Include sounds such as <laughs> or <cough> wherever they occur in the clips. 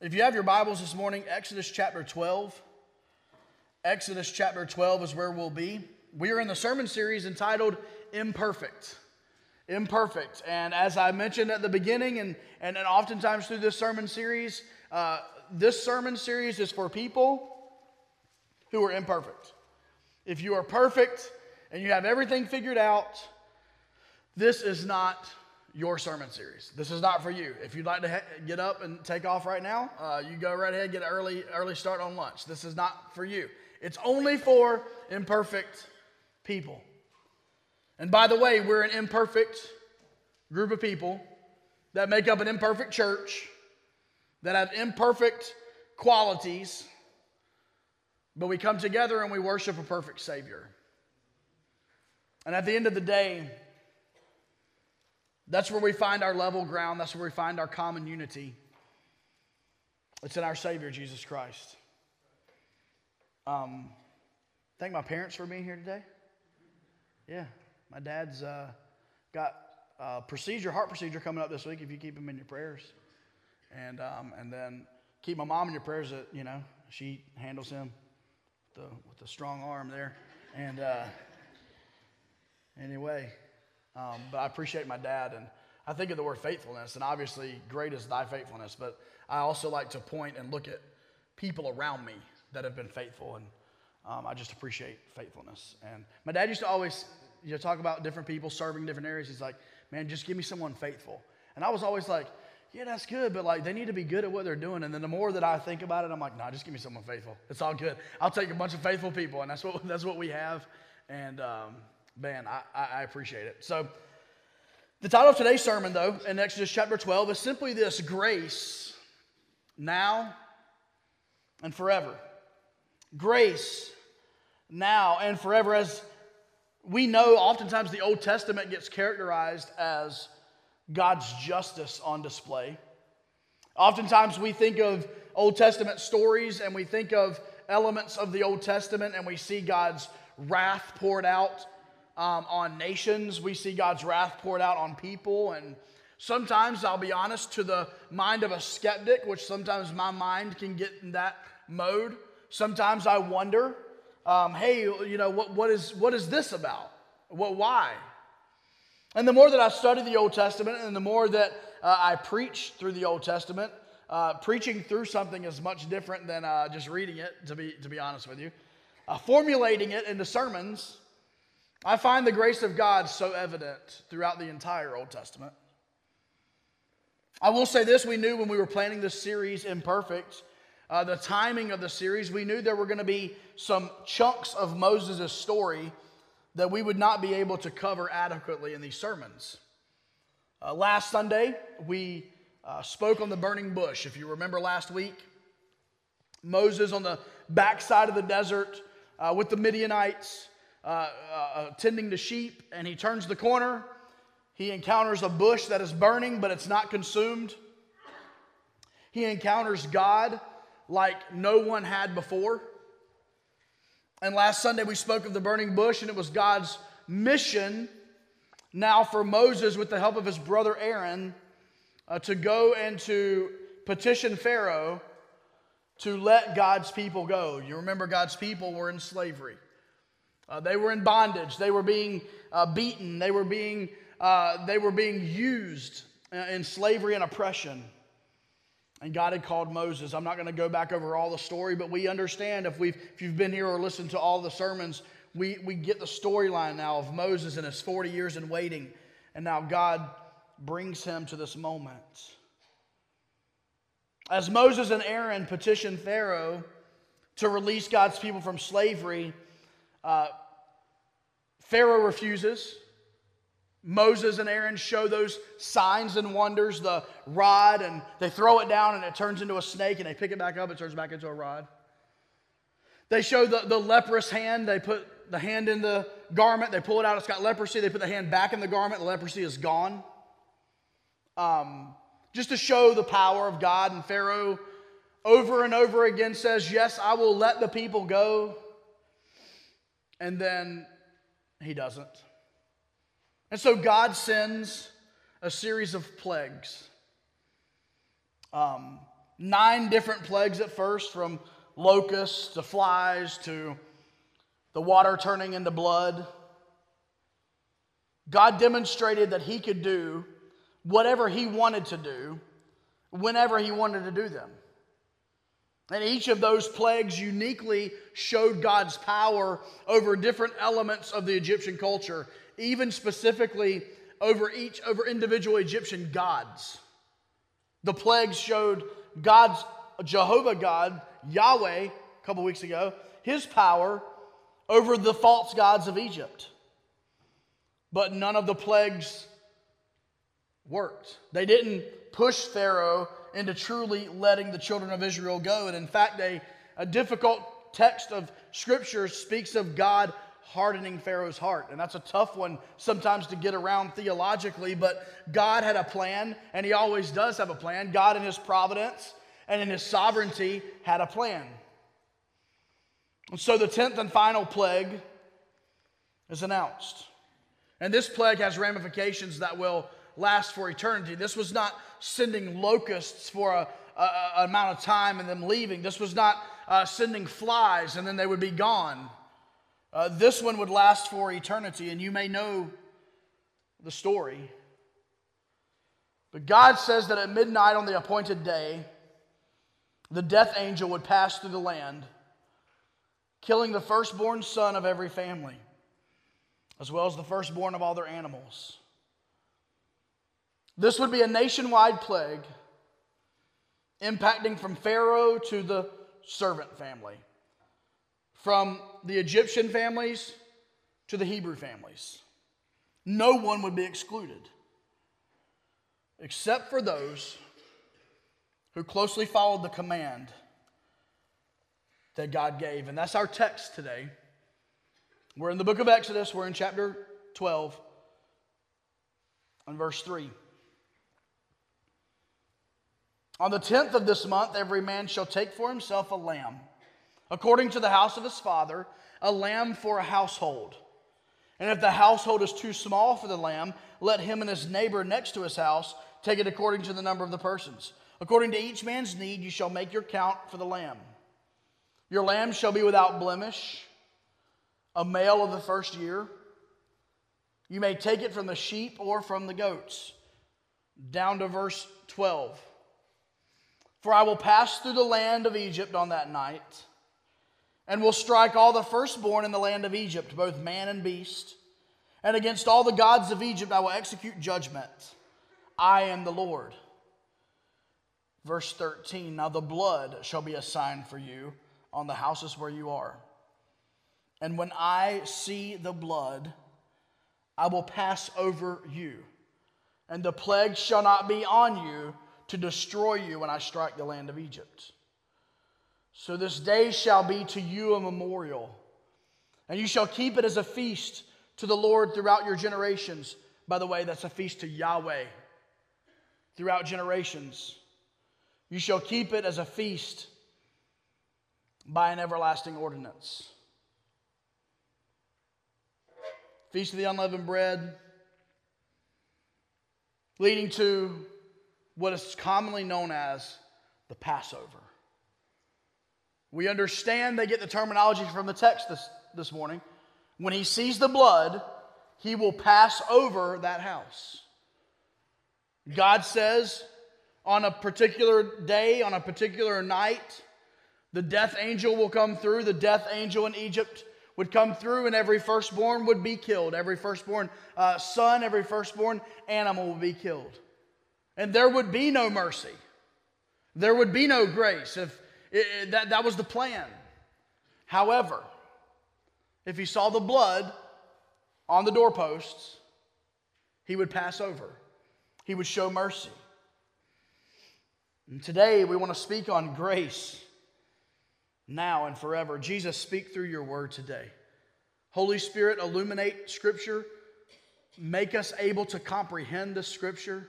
If you have your Bibles this morning, Exodus chapter 12. Exodus chapter 12 is where we'll be. We are in the sermon series entitled Imperfect. Imperfect. And as I mentioned at the beginning, and, and, and oftentimes through this sermon series, uh, this sermon series is for people who are imperfect. If you are perfect and you have everything figured out, this is not your sermon series. This is not for you. If you'd like to ha- get up and take off right now, uh, you go right ahead, get an early, early start on lunch. This is not for you. It's only for imperfect people. And by the way, we're an imperfect group of people that make up an imperfect church, that have imperfect qualities, but we come together and we worship a perfect Savior. And at the end of the day, that's where we find our level ground. That's where we find our common unity. It's in our Savior, Jesus Christ. Um, thank my parents for being here today. Yeah, my dad's uh, got a procedure, heart procedure coming up this week. If you keep him in your prayers, and um, and then keep my mom in your prayers. That you know she handles him with the with strong arm there. And uh, anyway, um, but I appreciate my dad, and I think of the word faithfulness, and obviously, great is thy faithfulness. But I also like to point and look at people around me that have been faithful, and um, I just appreciate faithfulness. And my dad used to always, you know, talk about different people serving different areas. He's like, "Man, just give me someone faithful." And I was always like, "Yeah, that's good, but like they need to be good at what they're doing." And then the more that I think about it, I'm like, "Nah, just give me someone faithful. It's all good. I'll take a bunch of faithful people, and that's what <laughs> that's what we have." And um, man, I, I appreciate it. So, the title of today's sermon, though, in Exodus chapter 12, is simply this grace now and forever. Grace now and forever. As we know, oftentimes the Old Testament gets characterized as God's justice on display. Oftentimes we think of Old Testament stories and we think of elements of the Old Testament and we see God's wrath poured out um, on nations. We see God's wrath poured out on people. And sometimes, I'll be honest, to the mind of a skeptic, which sometimes my mind can get in that mode, sometimes I wonder, um, hey, you know, what, what, is, what is this about? What, why? And the more that I study the Old Testament and the more that uh, I preach through the Old Testament, uh, preaching through something is much different than uh, just reading it, to be, to be honest with you. Uh, formulating it into sermons I find the grace of God so evident throughout the entire Old Testament. I will say this we knew when we were planning this series, Imperfect, uh, the timing of the series, we knew there were going to be some chunks of Moses' story that we would not be able to cover adequately in these sermons. Uh, last Sunday, we uh, spoke on the burning bush. If you remember last week, Moses on the backside of the desert uh, with the Midianites. Uh, uh, tending the sheep, and he turns the corner. He encounters a bush that is burning, but it's not consumed. He encounters God like no one had before. And last Sunday we spoke of the burning bush, and it was God's mission now for Moses, with the help of his brother Aaron, uh, to go and to petition Pharaoh to let God's people go. You remember God's people were in slavery. Uh, they were in bondage. They were being uh, beaten. They were being, uh, they were being used uh, in slavery and oppression. And God had called Moses. I'm not going to go back over all the story, but we understand if, we've, if you've been here or listened to all the sermons, we, we get the storyline now of Moses and his 40 years in waiting. And now God brings him to this moment. As Moses and Aaron petition Pharaoh to release God's people from slavery, uh, Pharaoh refuses. Moses and Aaron show those signs and wonders, the rod, and they throw it down and it turns into a snake, and they pick it back up, it turns back into a rod. They show the, the leprous hand, they put the hand in the garment, they pull it out, it's got leprosy, they put the hand back in the garment, the leprosy is gone. Um, just to show the power of God, and Pharaoh over and over again says, Yes, I will let the people go. And then he doesn't. And so God sends a series of plagues. Um, nine different plagues at first, from locusts to flies to the water turning into blood. God demonstrated that He could do whatever He wanted to do whenever He wanted to do them. And each of those plagues uniquely showed God's power over different elements of the Egyptian culture, even specifically over each over individual Egyptian gods. The plagues showed God's Jehovah God, Yahweh, a couple weeks ago, his power over the false gods of Egypt. But none of the plagues worked. They didn't push Pharaoh into truly letting the children of Israel go. And in fact, a, a difficult text of Scripture speaks of God hardening Pharaoh's heart. And that's a tough one sometimes to get around theologically, but God had a plan, and He always does have a plan. God, in His providence and in His sovereignty, had a plan. And so the 10th and final plague is announced. And this plague has ramifications that will last for eternity. This was not sending locusts for a, a, a amount of time and them leaving. This was not uh, sending flies and then they would be gone. Uh, this one would last for eternity, and you may know the story. But God says that at midnight on the appointed day, the death angel would pass through the land, killing the firstborn son of every family, as well as the firstborn of all their animals. This would be a nationwide plague impacting from Pharaoh to the servant family, from the Egyptian families to the Hebrew families. No one would be excluded, except for those who closely followed the command that God gave. And that's our text today. We're in the book of Exodus, we're in chapter 12 and verse 3. On the tenth of this month, every man shall take for himself a lamb, according to the house of his father, a lamb for a household. And if the household is too small for the lamb, let him and his neighbor next to his house take it according to the number of the persons. According to each man's need, you shall make your count for the lamb. Your lamb shall be without blemish, a male of the first year. You may take it from the sheep or from the goats. Down to verse 12. For I will pass through the land of Egypt on that night, and will strike all the firstborn in the land of Egypt, both man and beast. And against all the gods of Egypt I will execute judgment. I am the Lord. Verse 13 Now the blood shall be a sign for you on the houses where you are. And when I see the blood, I will pass over you, and the plague shall not be on you to destroy you when I strike the land of Egypt. So this day shall be to you a memorial, and you shall keep it as a feast to the Lord throughout your generations. By the way, that's a feast to Yahweh throughout generations. You shall keep it as a feast by an everlasting ordinance. Feast of the unleavened bread, leading to what is commonly known as the Passover. We understand they get the terminology from the text this, this morning. When he sees the blood, he will pass over that house. God says on a particular day, on a particular night, the death angel will come through. The death angel in Egypt would come through, and every firstborn would be killed. Every firstborn uh, son, every firstborn animal would be killed. And there would be no mercy. There would be no grace if it, that, that was the plan. However, if he saw the blood on the doorposts, he would pass over. He would show mercy. And today we want to speak on grace now and forever. Jesus, speak through your word today. Holy Spirit, illuminate Scripture. Make us able to comprehend the Scripture.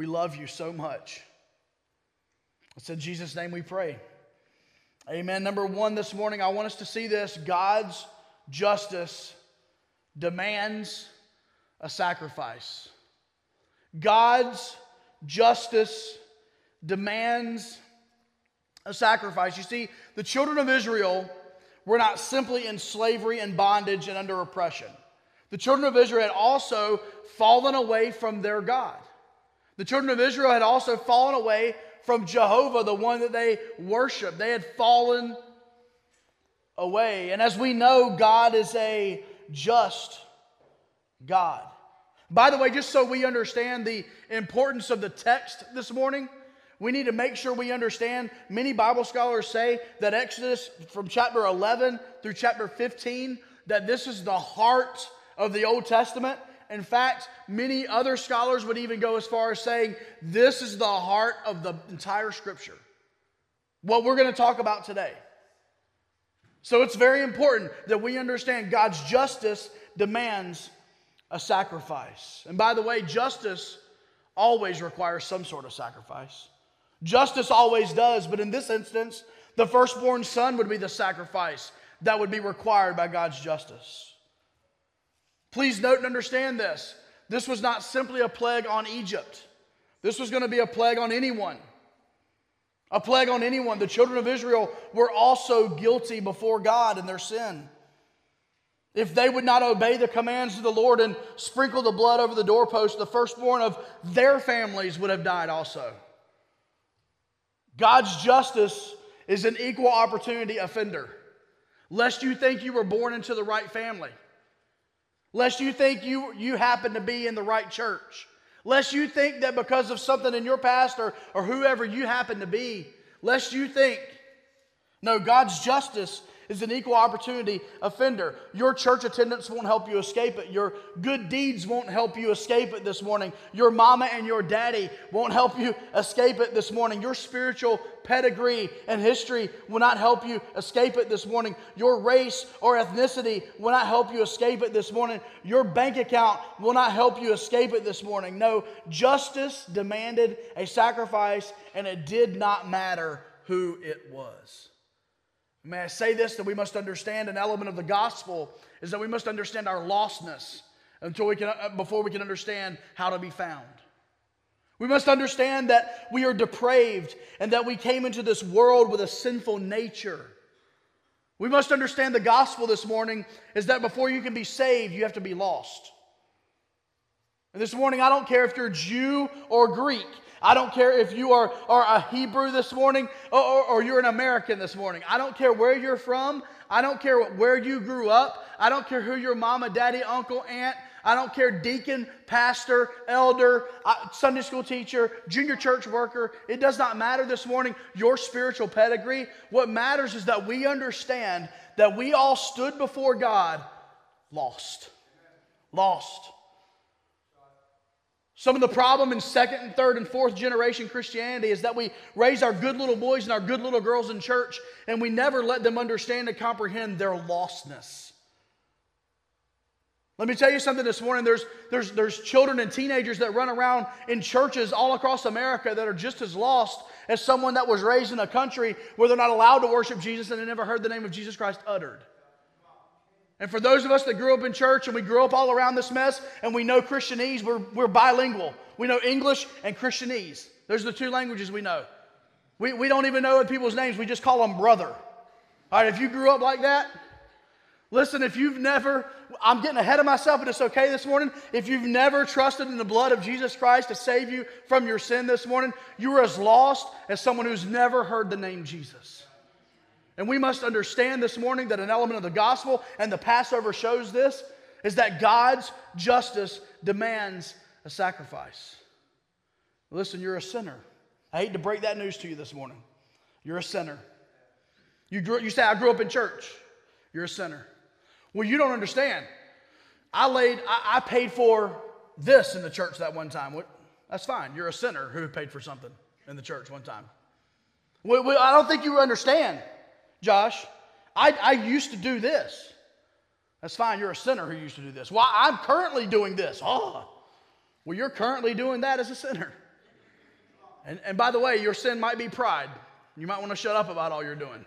We love you so much. It's in Jesus' name we pray. Amen. Number one this morning, I want us to see this God's justice demands a sacrifice. God's justice demands a sacrifice. You see, the children of Israel were not simply in slavery and bondage and under oppression. The children of Israel had also fallen away from their God. The children of Israel had also fallen away from Jehovah, the one that they worship. They had fallen away. And as we know, God is a just God. By the way, just so we understand the importance of the text this morning, we need to make sure we understand. Many Bible scholars say that Exodus from chapter 11 through chapter 15, that this is the heart of the Old Testament. In fact, many other scholars would even go as far as saying this is the heart of the entire scripture. What we're going to talk about today. So it's very important that we understand God's justice demands a sacrifice. And by the way, justice always requires some sort of sacrifice. Justice always does, but in this instance, the firstborn son would be the sacrifice that would be required by God's justice. Please note and understand this. This was not simply a plague on Egypt. This was going to be a plague on anyone. A plague on anyone. The children of Israel were also guilty before God in their sin. If they would not obey the commands of the Lord and sprinkle the blood over the doorpost, the firstborn of their families would have died also. God's justice is an equal opportunity offender. Lest you think you were born into the right family, lest you think you, you happen to be in the right church, lest you think that because of something in your past or, or whoever you happen to be, lest you think, no, God's justice is an equal opportunity offender. Your church attendance won't help you escape it. Your good deeds won't help you escape it this morning. Your mama and your daddy won't help you escape it this morning. Your spiritual pedigree and history will not help you escape it this morning. Your race or ethnicity will not help you escape it this morning. Your bank account will not help you escape it this morning. No, justice demanded a sacrifice, and it did not matter who it was. May I say this that we must understand an element of the gospel is that we must understand our lostness until we can, uh, before we can understand how to be found. We must understand that we are depraved and that we came into this world with a sinful nature. We must understand the gospel this morning is that before you can be saved, you have to be lost. And this morning, I don't care if you're Jew or Greek. I don't care if you are, are a Hebrew this morning or, or, or, you're an American this morning. I don't care where you're from. I don't care where you grew up. I don't care who your mama, daddy, uncle, aunt. I don't care deacon, pastor, elder, uh, Sunday school teacher, junior church worker. It does not matter this morning your spiritual pedigree. What matters is that we understand that we all stood before God lost. Lost. Some of the problem in second and third and fourth generation Christianity is that we raise our good little boys and our good little girls in church and we never let them understand and comprehend their lostness. Let me tell you something this morning. There's, there's, there's children and teenagers that run around in churches all across America that are just as lost as someone that was raised in a country where they're not allowed to worship Jesus and they never heard the name of Jesus Christ uttered. And for those of us that grew up in church and we grew up all around this mess and we know Christianese, we're, we're bilingual. We know English and Christianese. Those are the two languages we know. We, we don't even know people's names, we just call them brother. All right, if you grew up like that, listen, if you've never, I'm getting ahead of myself, but it's okay this morning. If you've never trusted in the blood of Jesus Christ to save you from your sin this morning, you are as lost as someone who's never heard the name Jesus. And we must understand this morning that an element of the gospel, and the Passover shows this, is that God's justice demands a sacrifice. Listen, you're a sinner. I hate to break that news to you this morning. You're a sinner. You, grew, you say, I grew up in church. You're a sinner. Well, you don't understand. I laid, I, I paid for this in the church that one time. That's fine. You're a sinner who paid for something in the church one time. Well, I don't think you understand. Josh, I, I used to do this. That's fine, you're a sinner who used to do this. Well, I'm currently doing this. Oh, well, you're currently doing that as a sinner. And, and by the way, your sin might be pride. You might want to shut up about all you're doing.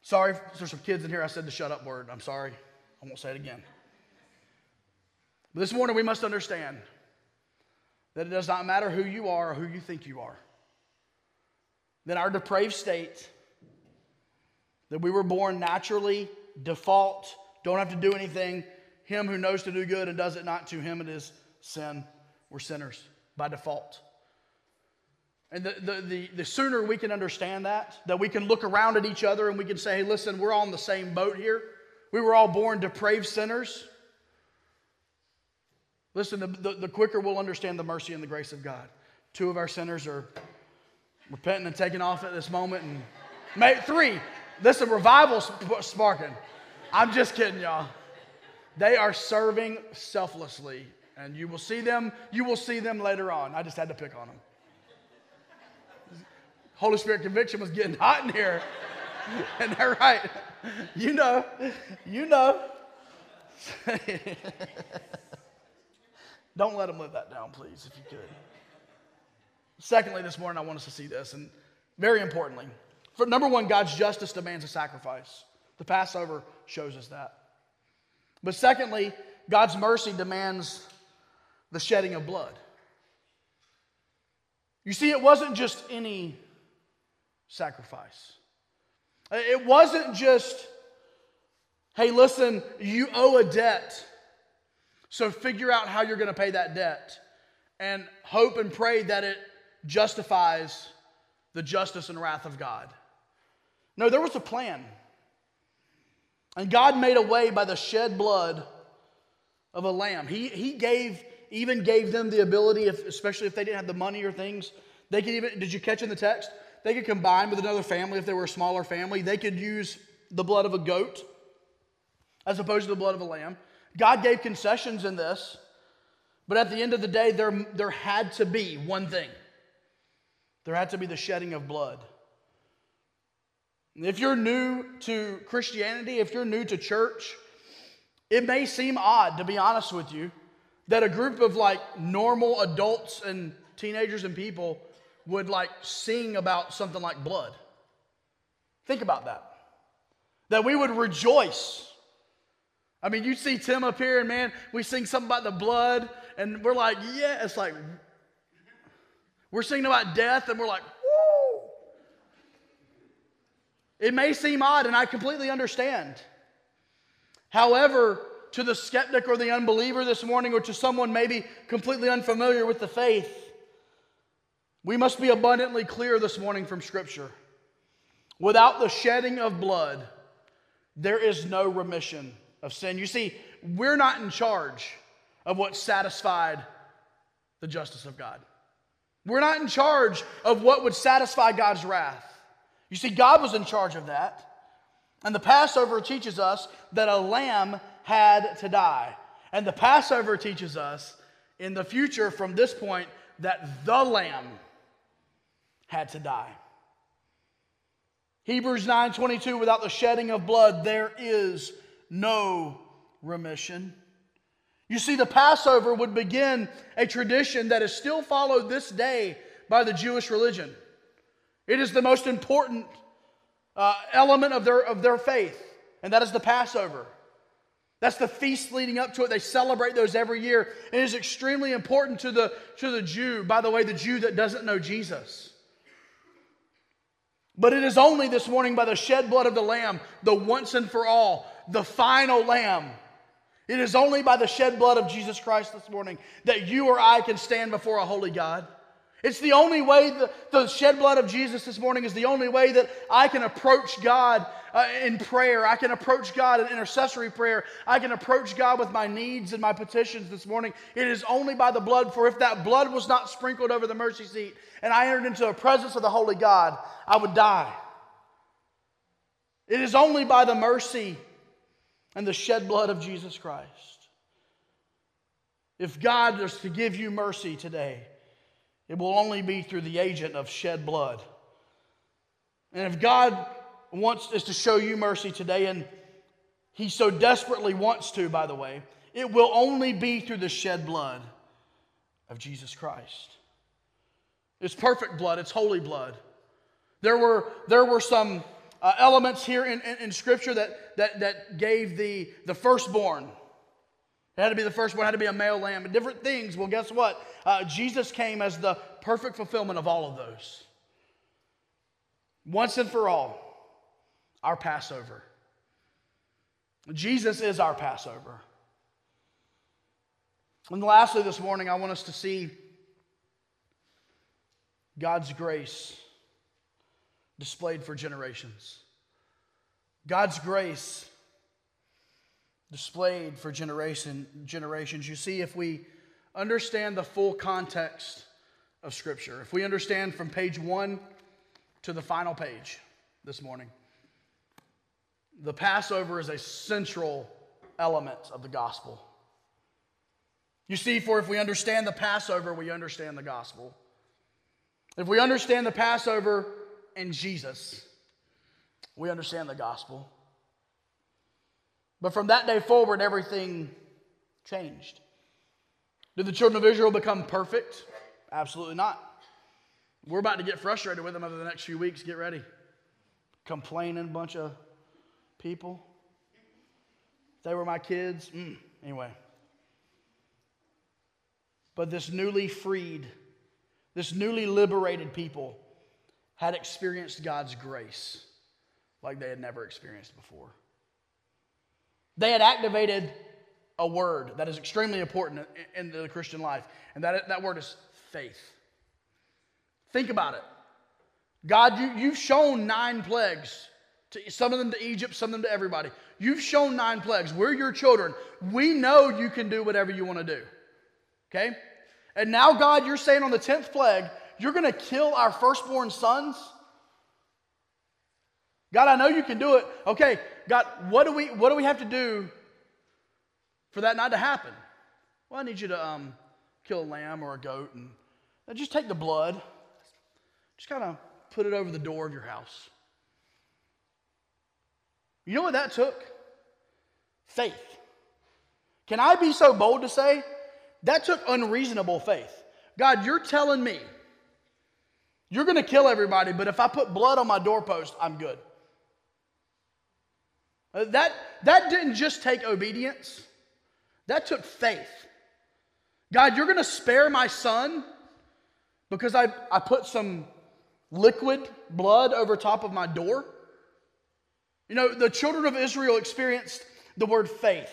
Sorry, there's some kids in here. I said the shut up word. I'm sorry. I won't say it again. But this morning we must understand that it does not matter who you are or who you think you are. That our depraved state, that we were born naturally, default, don't have to do anything. Him who knows to do good and does it not, to him it is sin. We're sinners by default. And the, the, the, the, sooner we can understand that, that we can look around at each other and we can say, hey, listen, we're all in the same boat here. We were all born depraved sinners. Listen, the, the, the quicker we'll understand the mercy and the grace of God. Two of our sinners are repenting and taking off at this moment. And may, three, This listen, revival sparking. I'm just kidding, y'all. They are serving selflessly, and you will see them. You will see them later on. I just had to pick on them. Holy Spirit conviction was getting hot in here, <laughs> and they're right. You know, you know. <laughs> Don't let them live that down, please, if you could. Secondly, this morning, I want us to see this, and very importantly, for number one, God's justice demands a sacrifice. The Passover shows us that. But secondly, God's mercy demands the shedding of blood. You see, it wasn't just any sacrifice. It wasn't just, hey, listen, you owe a debt. So figure out how you're going to pay that debt and hope and pray that it justifies the justice and wrath of God. No, there was a plan. And God made a way by the shed blood of a lamb. He, he gave, even gave them the ability, if, especially if they didn't have the money or things, they could even, did you catch in the text? They could combine with another family if they were a smaller family. They could use the blood of a goat as opposed to the blood of a lamb. God gave concessions in this, but at the end of the day, there, there had to be one thing there had to be the shedding of blood. If you're new to Christianity, if you're new to church, it may seem odd, to be honest with you, that a group of like normal adults and teenagers and people would like sing about something like blood. Think about that. That we would rejoice I mean, you see Tim up here, and man, we sing something about the blood, and we're like, yeah, it's like, we're singing about death, and we're like, woo. It may seem odd, and I completely understand. However, to the skeptic or the unbeliever this morning, or to someone maybe completely unfamiliar with the faith, we must be abundantly clear this morning from Scripture. Without the shedding of blood, there is no remission of sin. You see, we're not in charge of what satisfied the justice of God. We're not in charge of what would satisfy God's wrath. You see, God was in charge of that. And the Passover teaches us that a lamb had to die. And the Passover teaches us in the future from this point that the lamb had to die. Hebrews 9:22 without the shedding of blood there is no remission. You see, the Passover would begin a tradition that is still followed this day by the Jewish religion. It is the most important uh, element of their, of their faith, and that is the Passover. That's the feast leading up to it. They celebrate those every year. It is extremely important to the, to the Jew, by the way, the Jew that doesn't know Jesus. But it is only this morning by the shed blood of the Lamb, the once and for all, the final lamb. It is only by the shed blood of Jesus Christ this morning that you or I can stand before a holy God. It's the only way, the, the shed blood of Jesus this morning is the only way that I can approach God uh, in prayer. I can approach God in intercessory prayer. I can approach God with my needs and my petitions this morning. It is only by the blood, for if that blood was not sprinkled over the mercy seat and I entered into the presence of the holy God, I would die. It is only by the mercy and the shed blood of Jesus Christ. If God is to give you mercy today, it will only be through the agent of shed blood. And if God wants is to show you mercy today, and He so desperately wants to, by the way, it will only be through the shed blood of Jesus Christ. It's perfect blood, it's holy blood. There were, there were some uh, elements here in, in, in, Scripture that, that, that gave the, the firstborn It had to be the firstborn, it had to be a male lamb, and different things. Well, guess what? Uh, Jesus came as the perfect fulfillment of all of those. Once and for all, our Passover. Jesus is our Passover. And lastly, this morning, I want us to see God's grace displayed for generations. God's grace displayed for generation, generations. You see, if we understand the full context of Scripture, if we understand from page one to the final page this morning, the Passover is a central element of the gospel. You see, for if we understand the Passover, we understand the gospel. If we understand the Passover and Jesus, we understand the gospel. But from that day forward, everything changed. Did the children of Israel become perfect? Absolutely not. We're about to get frustrated with them over the next few weeks. Get ready. Complaining bunch of people. If they were my kids. Mm, anyway. But this newly freed, this newly liberated people had experienced God's grace like they had never experienced before. They had activated a word that is extremely important in the Christian life, and that, that word is faith. Think about it. God, you, you've shown nine plagues, to, some of them to Egypt, some of them to everybody. You've shown nine plagues. We're your children. We know you can do whatever you want to do. Okay? And now, God, you're saying on the 10th plague, you're going to kill our firstborn sons? God, I know you can do it. Okay, God, what do we what do we have to do for that not to happen? Well, I need you to um, kill a lamb or a goat and just take the blood, just kind of put it over the door of your house. You know what that took? Faith. Can I be so bold to say that took unreasonable faith? God, you're telling me you're going to kill everybody, but if I put blood on my doorpost, I'm good. Uh, that, that didn't just take obedience, that took faith. God, you're going to spare my son because I, I put some liquid blood over top of my door? You know, the children of Israel experienced the word faith.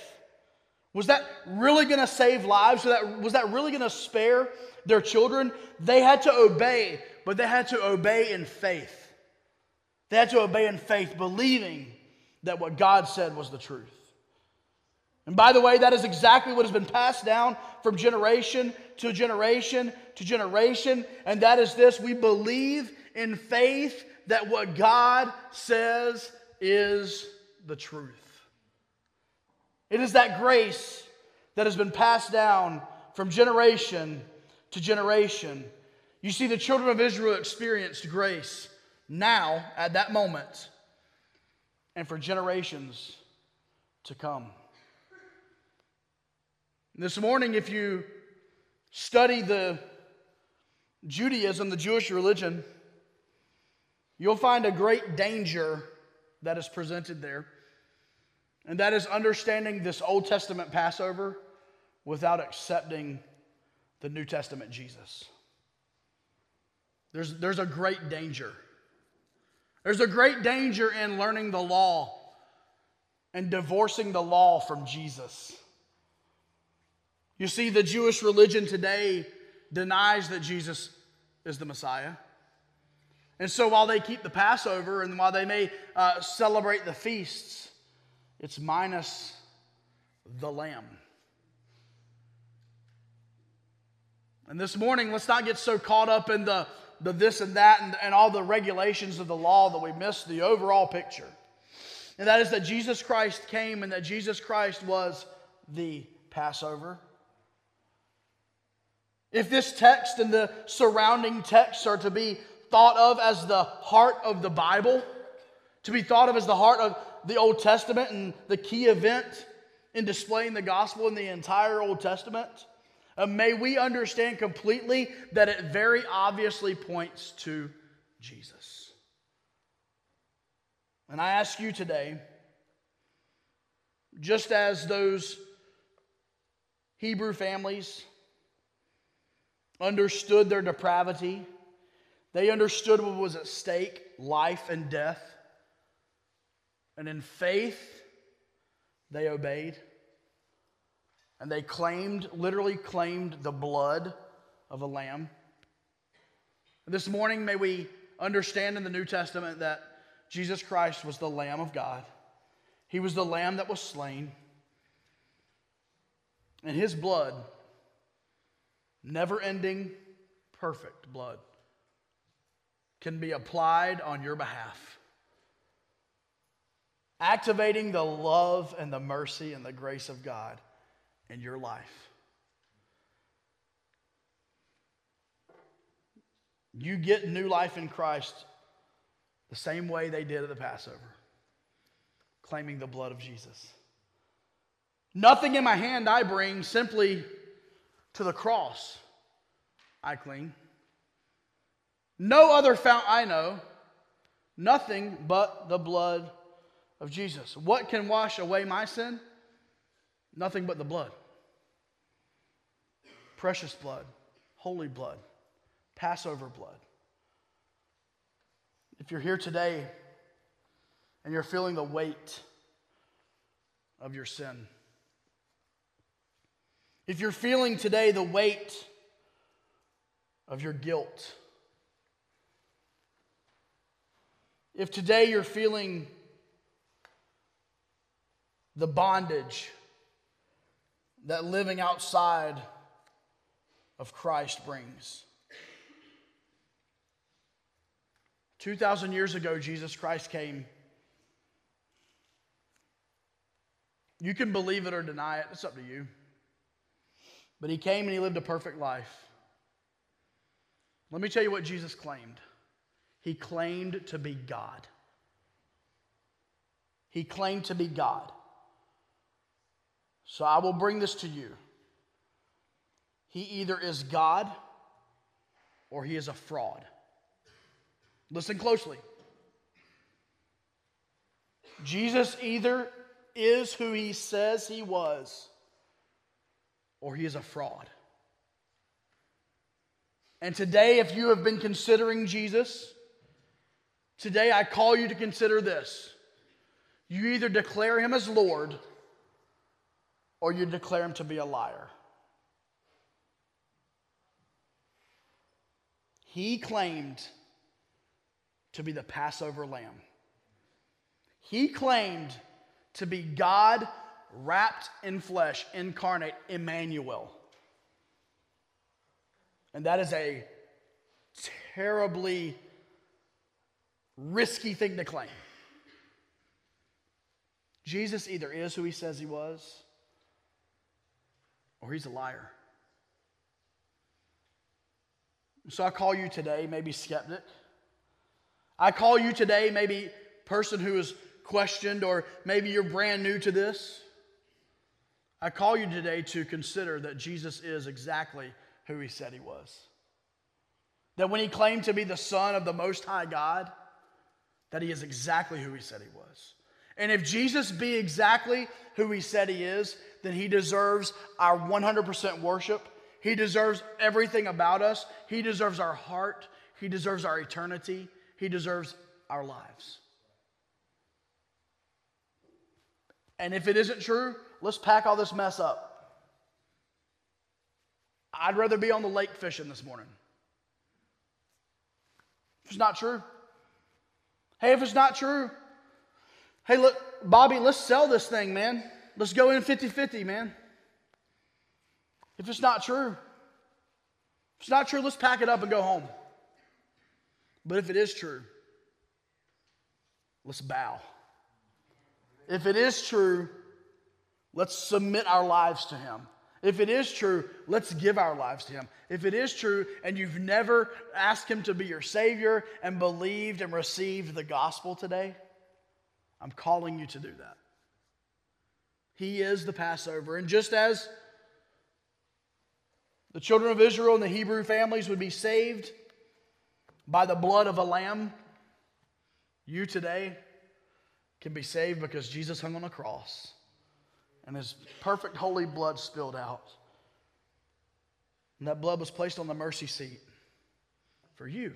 Was that really going to save lives? Was that, was that really going to spare their children? They had to obey, but they had to obey in faith. They had to obey in faith, believing that what God said was the truth. And by the way, that is exactly what has been passed down from generation to generation to generation. And that is this we believe in faith that what God says is the truth. It is that grace that has been passed down from generation to generation. You see, the children of Israel experienced grace now at that moment and for generations to come. This morning, if you study the Judaism, the Jewish religion, you'll find a great danger that is presented there. And that is understanding this Old Testament Passover without accepting the New Testament Jesus. There's, there's a great danger. There's a great danger in learning the law and divorcing the law from Jesus. You see, the Jewish religion today denies that Jesus is the Messiah. And so while they keep the Passover and while they may uh, celebrate the feasts, it's minus the lamb. And this morning, let's not get so caught up in the the this and that and, and all the regulations of the law that we miss the overall picture. And that is that Jesus Christ came and that Jesus Christ was the Passover. If this text and the surrounding texts are to be thought of as the heart of the Bible, to be thought of as the heart of the Old Testament and the key event in displaying the gospel in the entire Old Testament, uh, may we understand completely that it very obviously points to Jesus. And I ask you today, just as those Hebrew families understood their depravity. They understood what was at stake life and death. And in faith, they obeyed. And they claimed, literally claimed, the blood of a lamb. This morning, may we understand in the New Testament that Jesus Christ was the Lamb of God. He was the Lamb that was slain. And his blood, never ending, perfect blood, can be applied on your behalf, activating the love and the mercy and the grace of God in your life. You get new life in Christ the same way they did at the Passover, claiming the blood of Jesus. Nothing in my hand I bring, simply to the cross I cling. No other fount I know, nothing but the blood of Jesus. What can wash away my sin? Nothing but the blood. Precious blood, holy blood. Passover blood. If you're here today and you're feeling the weight of your sin, if you're feeling today the weight of your guilt, if today you're feeling the bondage that living outside of Christ brings, 2,000 years ago, Jesus Christ came. You can believe it or deny it, it's up to you. But he came and he lived a perfect life. Let me tell you what Jesus claimed. He claimed to be God. He claimed to be God. So I will bring this to you. He either is God or he is a fraud. Listen closely. Jesus either is who he says he was or he is a fraud. And today, if you have been considering Jesus, today I call you to consider this. You either declare him as Lord or you declare him to be a liar. He claimed to be the Passover lamb. He claimed to be God wrapped in flesh, incarnate, Emmanuel. And that is a terribly risky thing to claim. Jesus either is who he says he was, or he's a liar. So I call you today, maybe skeptic. I call you today, maybe person who is questioned, or maybe you're brand new to this. I call you today to consider that Jesus is exactly who he said he was. That when he claimed to be the Son of the Most High God, that he is exactly who he said he was. And if Jesus be exactly who he said he is, then he deserves our 100% worship. He deserves everything about us. He deserves our heart. He deserves our eternity. He deserves our lives. And if it isn't true, let's pack all this mess up. I'd rather be on the lake fishing this morning. If it's not true, hey, if it's not true, hey, look, Bobby, let's sell this thing, man. Let's go in 50 50, man. If it's not true, if it's not true, let's pack it up and go home. But if it is true, let's bow. If it is true, let's submit our lives to Him. If it is true, let's give our lives to Him. If it is true and you've never asked Him to be your Savior and believed and received the gospel today, I'm calling you to do that. He is the Passover. And just as the children of Israel and the Hebrew families would be saved by the blood of a lamb, you today can be saved because Jesus hung on a cross and his perfect holy blood spilled out. And that blood was placed on the mercy seat for you.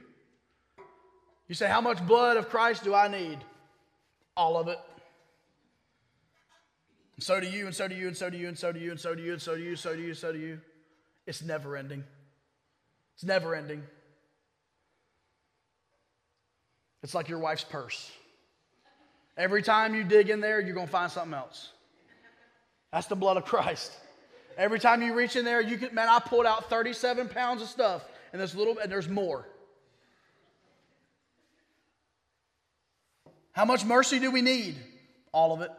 You say, How much blood of Christ do I need? All of it. And so do you, and so do you, and so do you, and so do you, and so do you, and so do you, so do you, so do you. It's never ending. It's never ending. It's like your wife's purse. Every time you dig in there, you're going to find something else. That's the blood of Christ. Every time you reach in there, you can, man, I pulled out 37 pounds of stuff and this little, and there's more. How much mercy do we need? All of it.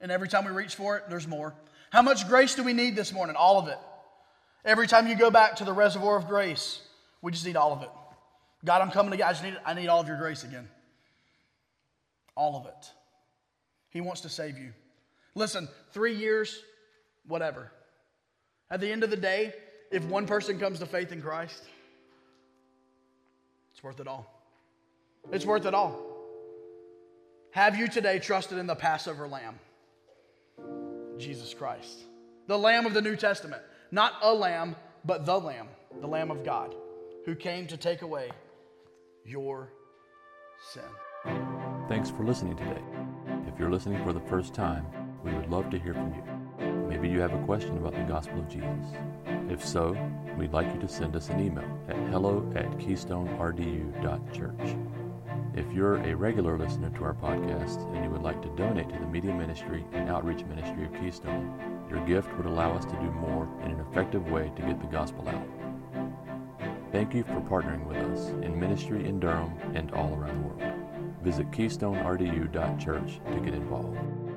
And every time we reach for it, there's more. How much grace do we need this morning? All of it. Every time you go back to the reservoir of grace, we just need all of it. God, I'm coming to you. I just need, I need all of your grace again. All of it. He wants to save you. Listen, three years, whatever. At the end of the day, if one person comes to faith in Christ, it's worth it all. It's worth it all. Have you today trusted in the Passover lamb? Jesus Christ, the lamb of the New Testament. Not a lamb, but the lamb, the lamb of God, who came to take away your sin. Thanks for listening today. If you're listening for the first time, we would love to hear from you. Maybe you have a question about the gospel of Jesus. If so, we'd like you to send us an email at hello at keystonerdu.church. If you're a regular listener to our podcast and you would like to donate to the media ministry and outreach ministry of Keystone, your gift would allow us to do more in an effective way to get the gospel out. Thank you for partnering with us in ministry in Durham and all around the world. Visit keystonerdu.church to get involved.